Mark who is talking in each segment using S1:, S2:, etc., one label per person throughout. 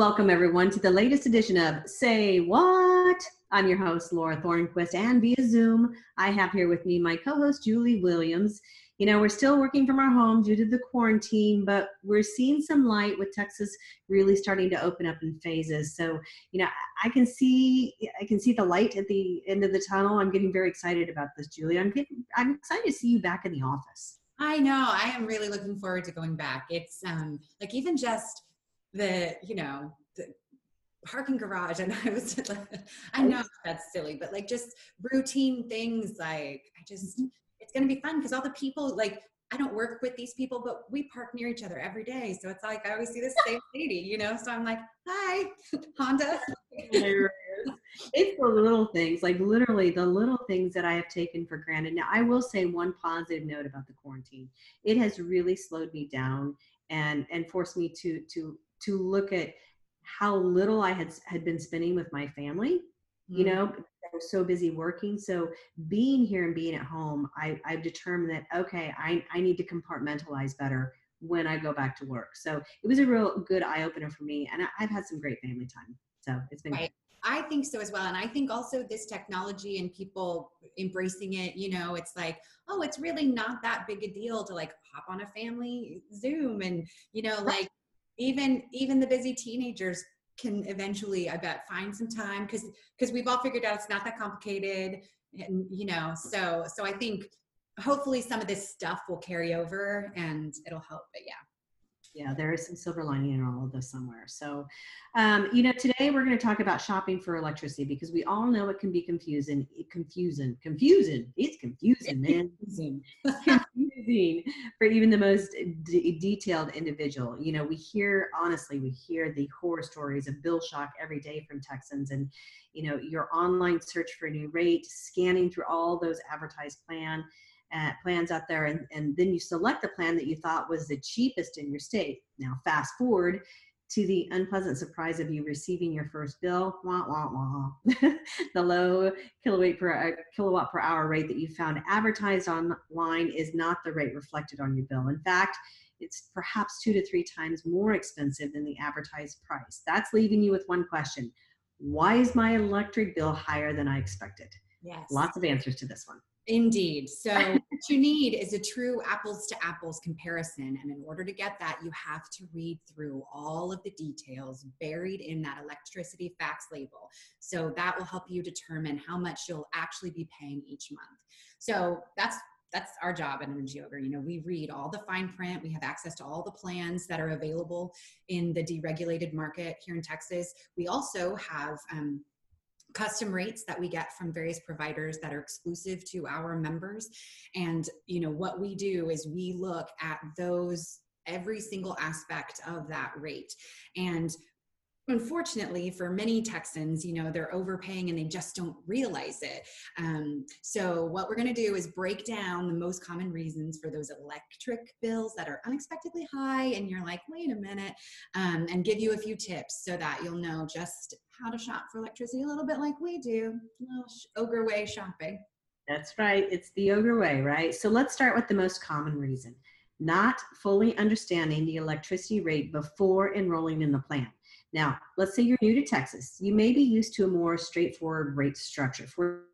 S1: Welcome, everyone, to the latest edition of Say What? I'm your host, Laura Thornquist, and via Zoom, I have here with me my co host, Julie Williams. You know, we're still working from our home due to the quarantine, but we're seeing some light with Texas really starting to open up in phases. So, you know, I can see I can see the light at the end of the tunnel. I'm getting very excited about this, Julie. I'm getting I'm excited to see you back in the office.
S2: I know. I am really looking forward to going back. It's um like even just the you know the parking garage and i was i know that's silly but like just routine things like i just mm-hmm. it's going to be fun because all the people like i don't work with these people but we park near each other every day so it's like i always see the same lady you know so i'm like hi honda.
S1: It's the little things like literally the little things that i have taken for granted. Now i will say one positive note about the quarantine. It has really slowed me down and and forced me to to to look at how little I had had been spending with my family. You mm. know, I was so busy working. So being here and being at home, I, I've determined that okay, I, I need to compartmentalize better when I go back to work. So it was a real good eye opener for me, and I, have had some great family time. So it's been. Right.
S2: I think so as well. And I think also this technology and people embracing it, you know, it's like, oh, it's really not that big a deal to like hop on a family Zoom and, you know, like even even the busy teenagers can eventually i bet find some time because because we've all figured out it's not that complicated and you know so so i think hopefully some of this stuff will carry over and it'll help but yeah
S1: yeah, there is some silver lining in all of this somewhere. So, um, you know, today we're going to talk about shopping for electricity because we all know it can be confusing, confusing, confusing. It's confusing, man. confusing. confusing for even the most d- detailed individual. You know, we hear honestly, we hear the horror stories of bill shock every day from Texans, and you know, your online search for a new rate, scanning through all those advertised plan uh, plans out there and, and then you select the plan that you thought was the cheapest in your state. Now, fast forward to the unpleasant surprise of you receiving your first bill, wah, wah, wah. the low kilowatt per, uh, kilowatt per hour rate that you found advertised online is not the rate reflected on your bill. In fact, it's perhaps two to three times more expensive than the advertised price. That's leaving you with one question. Why is my electric bill higher than I expected?
S2: Yes.
S1: Lots of answers to this one.
S2: Indeed. So, what you need is a true apples to apples comparison. And in order to get that, you have to read through all of the details buried in that electricity facts label. So, that will help you determine how much you'll actually be paying each month. So, that's that's our job at Energy Ogre. You know, we read all the fine print. We have access to all the plans that are available in the deregulated market here in Texas. We also have um, custom rates that we get from various providers that are exclusive to our members. And you know what we do is we look at those every single aspect of that rate. And unfortunately for many texans you know they're overpaying and they just don't realize it. Um, so what we're going to do is break down the most common reasons for those electric bills that are unexpectedly high and you're like wait a minute um, and give you a few tips so that you'll know just how to shop for electricity a little bit like we do. Little ogre way shopping.
S1: That's right. It's the ogre way right? So let's start with the most common reason. Not fully understanding the electricity rate before enrolling in the plan now, let's say you're new to Texas. You may be used to a more straightforward rate structure. For,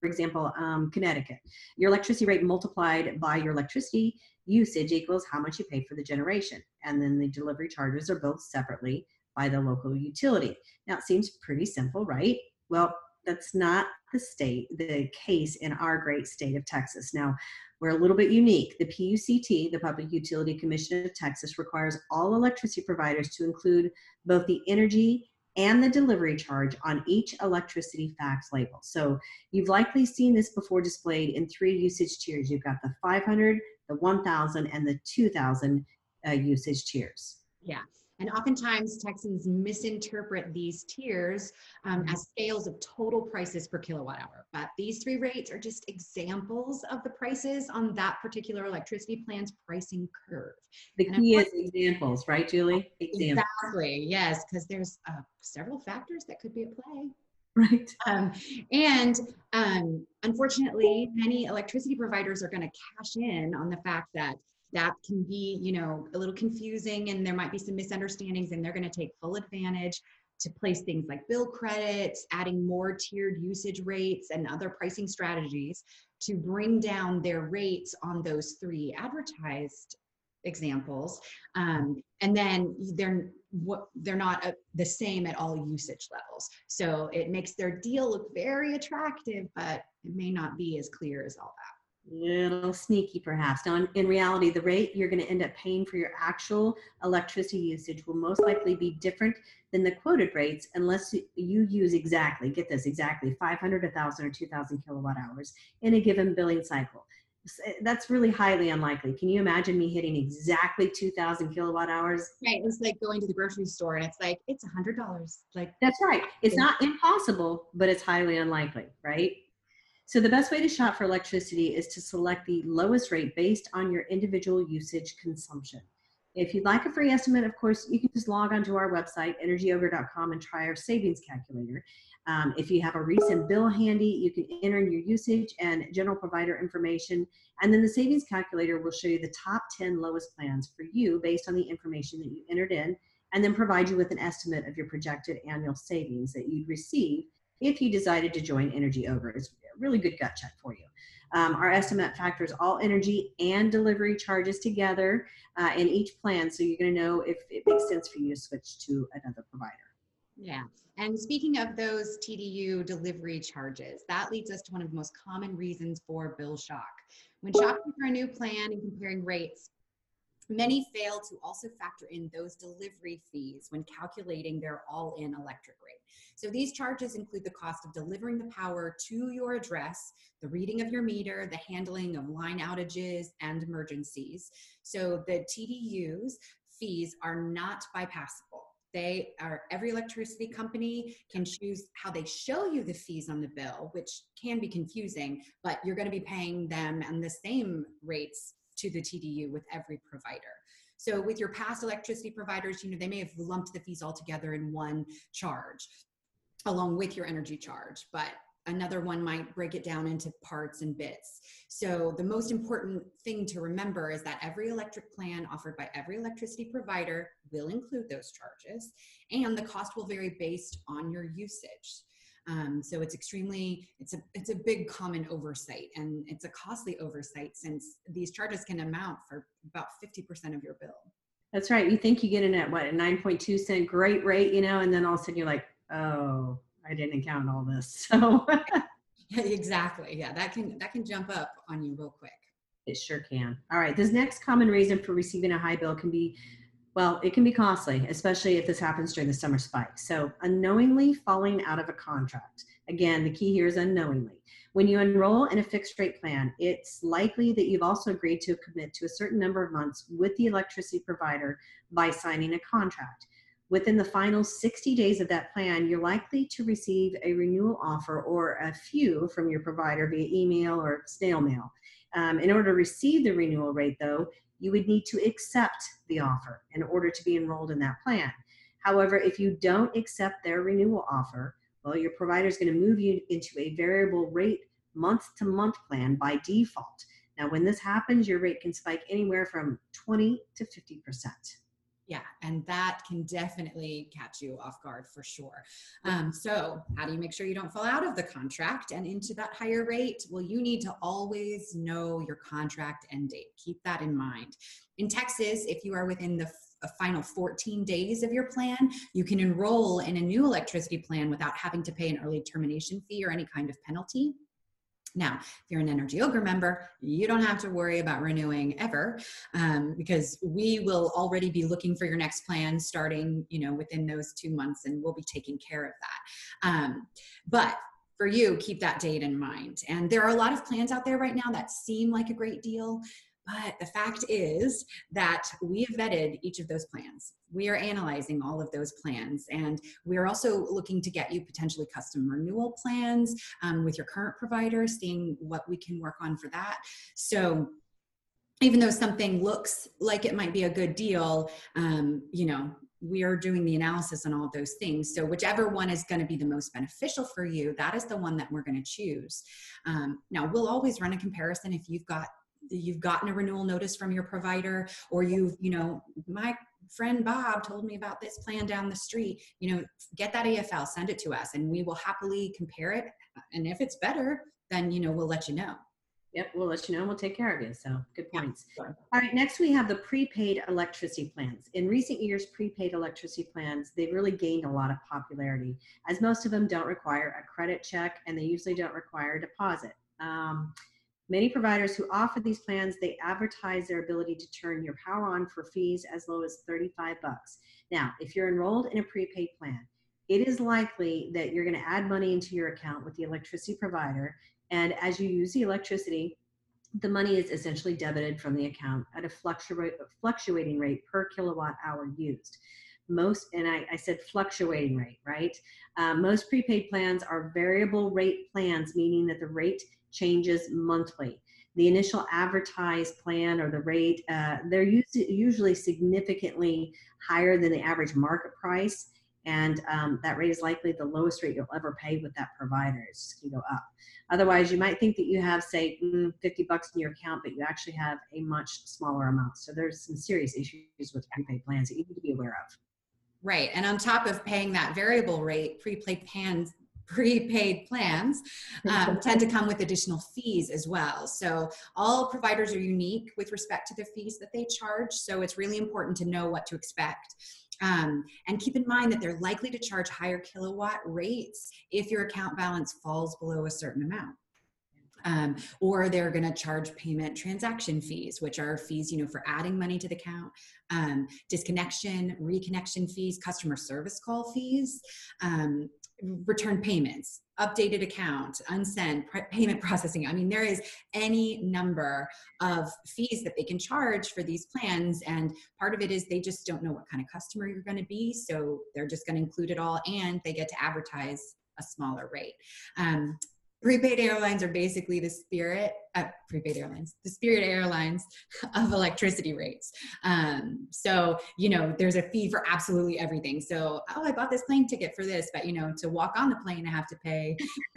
S1: for example, um, Connecticut, your electricity rate multiplied by your electricity usage equals how much you paid for the generation. And then the delivery charges are billed separately by the local utility. Now, it seems pretty simple, right? Well, that's not the state, the case in our great state of Texas. Now, we're a little bit unique. The PUCT, the Public Utility Commission of Texas, requires all electricity providers to include both the energy and the delivery charge on each electricity facts label. So you've likely seen this before displayed in three usage tiers. You've got the 500, the 1000, and the 2000 uh, usage tiers.
S2: Yeah. And oftentimes Texans misinterpret these tiers um, mm-hmm. as scales of total prices per kilowatt hour. But these three rates are just examples of the prices on that particular electricity plan's pricing curve.
S1: The key is examples, right, Julie?
S2: Examples. Exactly, yes, because there's uh, several factors that could be at play.
S1: Right.
S2: Um, and um, unfortunately, many electricity providers are going to cash in on the fact that that can be, you know, a little confusing and there might be some misunderstandings and they're going to take full advantage to place things like bill credits, adding more tiered usage rates and other pricing strategies to bring down their rates on those three advertised examples. Um, and then they're what they're not uh, the same at all usage levels. So it makes their deal look very attractive but it may not be as clear as all that
S1: little sneaky perhaps. Now, in, reality, the rate you're going to end up paying for your actual electricity usage will most likely be different than the quoted rates unless you use exactly, get this, exactly 500, 1,000, or 2,000 kilowatt hours in a given billing cycle. Eh, that's really highly unlikely. Can you imagine me hitting exactly 2,000 kilowatt hours?
S2: Right. It's like going to the grocery store and it's like, it's a $100. Like,
S1: that's right. It's not impossible, but it's highly unlikely, right? So the best way to shop for electricity is to select the lowest rate based on your individual usage consumption. If you'd like a free estimate, of course, you can just log onto our website, energyogre.com, and try our savings calculator. Um, if you have a recent bill handy, you can enter in your usage and general provider information, and then the savings calculator will show you the top 10 lowest plans for you based on the information that you entered in, and then provide you with an estimate of your projected annual savings that you'd receive if you decided to join Energy Ogre. It's a really good gut check for you. Um, our estimate factors all energy and delivery charges together uh, in each plan, so you're going to know if it makes sense for you to switch to another provider.
S2: Yeah. And speaking of those TDU delivery charges, that leads us to one of the most common reasons for bill shock. When shopping for a new plan and comparing rates, many fail to also factor in those delivery fees when calculating their all in electric rate. So these charges include the cost of delivering the power to your address, the reading of your meter, the handling of line outages and emergencies. So the TDUs fees are not bypassable. They are every electricity company can choose how they show you the fees on the bill, which can be confusing, but you're going to be paying them and the same rates to the TDU with every provider. So with your past electricity providers, you know, they may have lumped the fees all together in one charge along with your energy charge, but another one might break it down into parts and bits. So the most important thing to remember is that every electric plan offered by every electricity provider will include those charges and the cost will vary based on your usage. Um, so it's extremely, it's a, it's a big common oversight and it's a costly oversight since these charges can amount for about 50% of your bill.
S1: That's right. You think you get in at what, a 9.2 cent great rate, you know, and then all of a sudden you're like, oh, I didn't count all this. So
S2: exactly. Yeah, that can that can jump up on you real quick.
S1: It sure can. All right. This next common reason for receiving a high bill can be well, it can be costly, especially if this happens during the summer spike. So, unknowingly falling out of a contract. Again, the key here is unknowingly. When you enroll in a fixed rate plan, it's likely that you've also agreed to commit to a certain number of months with the electricity provider by signing a contract. Within the final 60 days of that plan, you're likely to receive a renewal offer or a few from your provider via email or snail mail. Um, in order to receive the renewal rate, though, you would need to accept the offer in order to be enrolled in that plan. However, if you don't accept their renewal offer, well, your provider is going to move you into a variable rate month to month plan by default. Now, when this happens, your rate can spike anywhere from 20 to 50%.
S2: Yeah, and that can definitely catch you off guard for sure. Um, so, how do you make sure you don't fall out of the contract and into that higher rate? Well, you need to always know your contract end date. Keep that in mind. In Texas, if you are within the final 14 days of your plan, you can enroll in a new electricity plan without having to pay an early termination fee or any kind of penalty. Now, if you're an Energy Ogre member, you don't have to worry about renewing ever um, because we will already be looking for your next plan starting, you know, within those two months, and we'll be taking care of that. Um, but for you, keep that date in mind. And there are a lot of plans out there right now that seem like a great deal, but the fact is that we have vetted each of those plans. We are analyzing all of those plans, and we're also looking to get you potentially custom renewal plans um, with your current provider, seeing what we can work on for that. So, even though something looks like it might be a good deal, um, you know, we are doing the analysis on all of those things. So, whichever one is going to be the most beneficial for you, that is the one that we're going to choose. Um, now, we'll always run a comparison if you've got you've gotten a renewal notice from your provider or you've you know my friend bob told me about this plan down the street you know get that EFL send it to us and we will happily compare it and if it's better then you know we'll let you know
S1: Yep, we'll let you know and we'll take care of you. So good points. All right, next we have the prepaid electricity plans. In recent years, prepaid electricity plans, they've really gained a lot of popularity as most of them don't require a credit check and they usually don't require a deposit. Um, many providers who offer these plans, they advertise their ability to turn your power on for fees as low as 35 bucks. Now, if you're enrolled in a prepaid plan, it is likely that you're going to add money into your account with the electricity provider and as you use the electricity, the money is essentially debited from the account at a fluctuating rate per kilowatt hour used. Most, and I, I said fluctuating rate, right? Uh, most prepaid plans are variable rate plans, meaning that the rate changes monthly. The initial advertised plan or the rate, uh, they're usually significantly higher than the average market price and um, that rate is likely the lowest rate you'll ever pay with that provider. It's just gonna go up. Otherwise, you might think that you have, say, mm, 50 bucks in your account, but you actually have a much smaller amount. So there's some serious issues with prepaid plans that you need to be aware of.
S2: Right, and on top of paying that variable rate, prepaid plans prepaid plans um, tend to come with additional fees as well. So all providers are unique with respect to the fees that they charge. So it's really important to know what to expect. Um, and keep in mind that they're likely to charge higher kilowatt rates if your account balance falls below a certain amount. Um, or they're going to charge payment transaction fees, which are fees, you know, for adding money to the account, um, disconnection, reconnection fees, customer service call fees, um, return payments, updated account, unsend, payment processing. I mean, there is any number of fees that they can charge for these plans. And part of it is they just don't know what kind of customer you're going to be. So they're just going to include it all and they get to advertise a smaller rate. Um, prepaid airlines are basically the spirit uh, prepaid airlines the spirit airlines of electricity rates. Um, so you know there's a fee for absolutely everything. So oh i bought this plane ticket for this but you know to walk on the plane i have to pay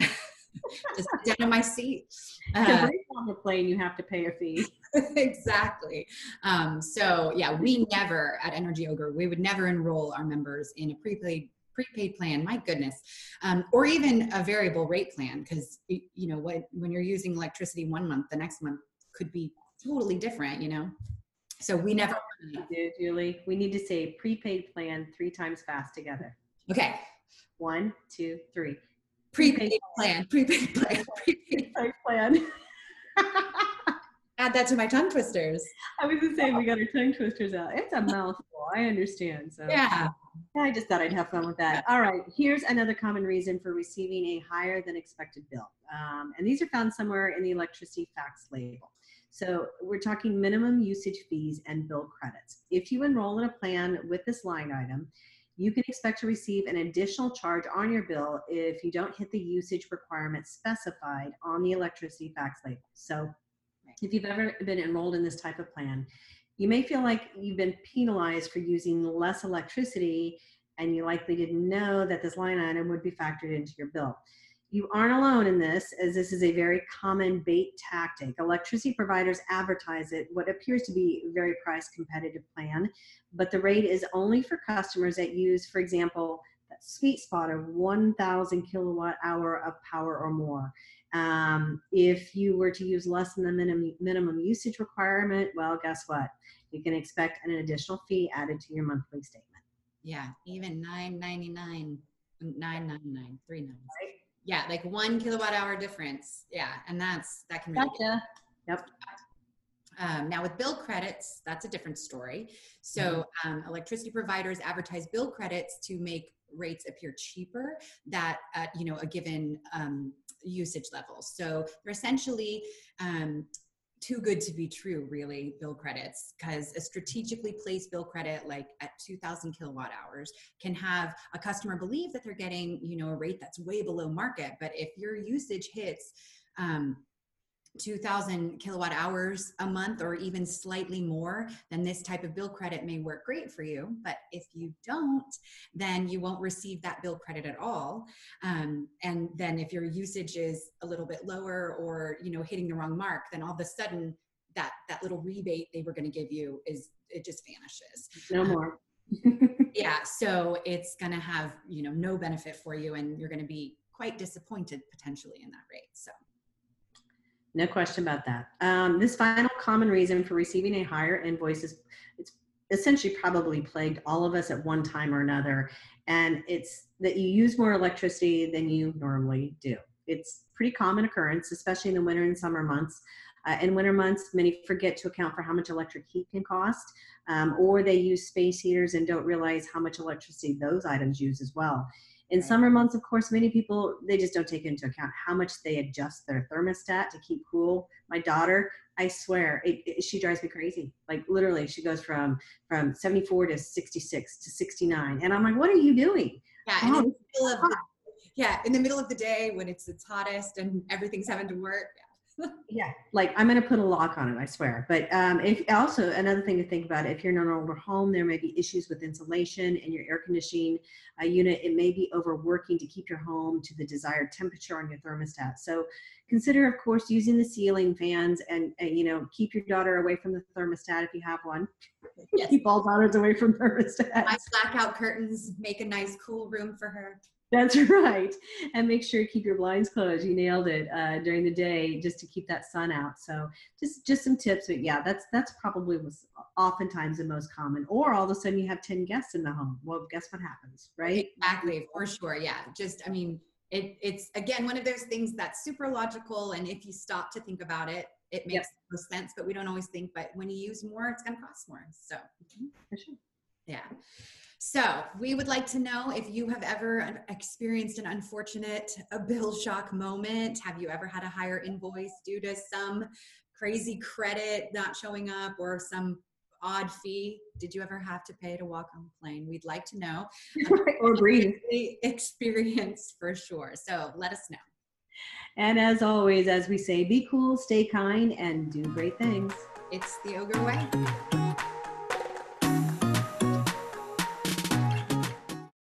S2: just down in my seat.
S1: Uh, on the plane you have to pay a fee.
S2: Exactly. Um, so yeah we never at energy ogre we would never enroll our members in a prepaid prepaid plan my goodness. Um, or even a variable rate plan because you know what when you're using electricity one month the next month could be totally different you know? So we never
S1: do julie. We need to say prepaid plan three times fast together.
S2: Okay.
S1: One two three.
S2: Prepaid, prepaid plan prepaid plan prepaid
S1: plan
S2: add that to my tongue twisters
S1: i was gonna say we got our tongue twisters out it's a mouthful i understand so
S2: yeah
S1: I just thought I'd have fun with that. All right, here's another common reason for receiving a higher than expected bill. Um, and these are found somewhere in the electricity facts label. So we're talking minimum usage fees and bill credits. If you enroll in a plan with this line item, you can expect to receive an additional charge on your bill if you don't hit the usage requirements specified on the electricity facts label. So if you've ever been enrolled in this type of plan, you may feel like you've been penalized for using less electricity and you likely didn't know that this line item would be factored into your bill. You aren't alone in this, as this is a very common bait tactic. Electricity providers advertise it, what appears to be a very price competitive plan, but the rate is only for customers that use, for example, that sweet spot of 1,000 kilowatt hour of power or more. Um, if you were to use less than the minimum, minimum usage requirement, well, guess what? You can expect an additional fee added to your monthly statement.
S2: Yeah, even nine ninety nine, nine ninety nine, three nines. Right. Yeah, like one kilowatt hour difference. Yeah, and that's that can really
S1: gotcha. Yep.
S2: Um, now with bill credits, that's a different story. So mm-hmm. um, electricity providers advertise bill credits to make rates appear cheaper that at you know a given um, usage level. So they're essentially um, too good to be true, really, bill credits, because a strategically placed bill credit, like at 2000 kilowatt hours, can have a customer believe that they're getting, you know, a rate that's way below market. But if your usage hits um, 2000 kilowatt hours a month or even slightly more, then this type of bill credit may work great for you. But if you don't, then you won't receive that bill credit at all. Um, and then if your usage is a little bit lower or you know hitting the wrong mark, then all of a sudden that that little rebate they were going to give you is it just vanishes.
S1: No more.
S2: yeah, so it's going to have you know no benefit for you, and you're going to be quite disappointed potentially in that rate. So.
S1: No question about that. Um, this final common reason for receiving a higher invoice is it's essentially probably plagued all of us at one time or another, and it's that you use more electricity than you normally do. It's pretty common occurrence, especially in the winter and summer months. Uh, in winter months, many forget to account for how much electric heat can cost, um, or they use space heaters and don't realize how much electricity those items use as well. In summer months, of course, many people they just don't take into account how much they adjust their thermostat to keep cool. My daughter, I swear, it, it, she drives me crazy. Like literally, she goes from from 74 to 66 to 69, and I'm like, "What are you doing?"
S2: Yeah, oh, in the oh, middle of the, yeah, in the middle of the day when it's its hottest and everything's having to work. Yeah
S1: like I'm going to put a lock on it, I swear. But um, if also another thing to think about, if you're in an older home, there may be issues with insulation in your air conditioning uh, unit. It may be overworking to keep your home to the desired temperature on your thermostat. So consider, of course, using the ceiling fans and, and you know keep your daughter away from the thermostat if you have one. Yes. keep all daughters away from thermostats.
S2: Nice blackout curtains make a nice cool room for her.
S1: That's right. And make sure you keep your blinds closed. You nailed it uh, during the day just to keep that sun out. So just just some tips. But yeah, that's that's probably was oftentimes the most common. Or all of a sudden you have 10 guests in the home. Well, guess what happens, right?
S2: Exactly, for sure. Yeah. Just I mean, it, it's again one of those things that's super logical. And if you stop to think about it, it makes yep. sense, but we don't always think, but when you use more, it's gonna cost more. So
S1: for sure.
S2: So we would like to know if you have ever uh, experienced an unfortunate a bill shock moment. Have you ever had a higher invoice due to some crazy credit not showing up or some odd fee? Did you ever have to pay to walk on the plane? We'd like to know.
S1: Or breathe
S2: experience for sure. So let us know.
S1: And as always as we say be cool stay kind and do great things.
S2: It's the ogre way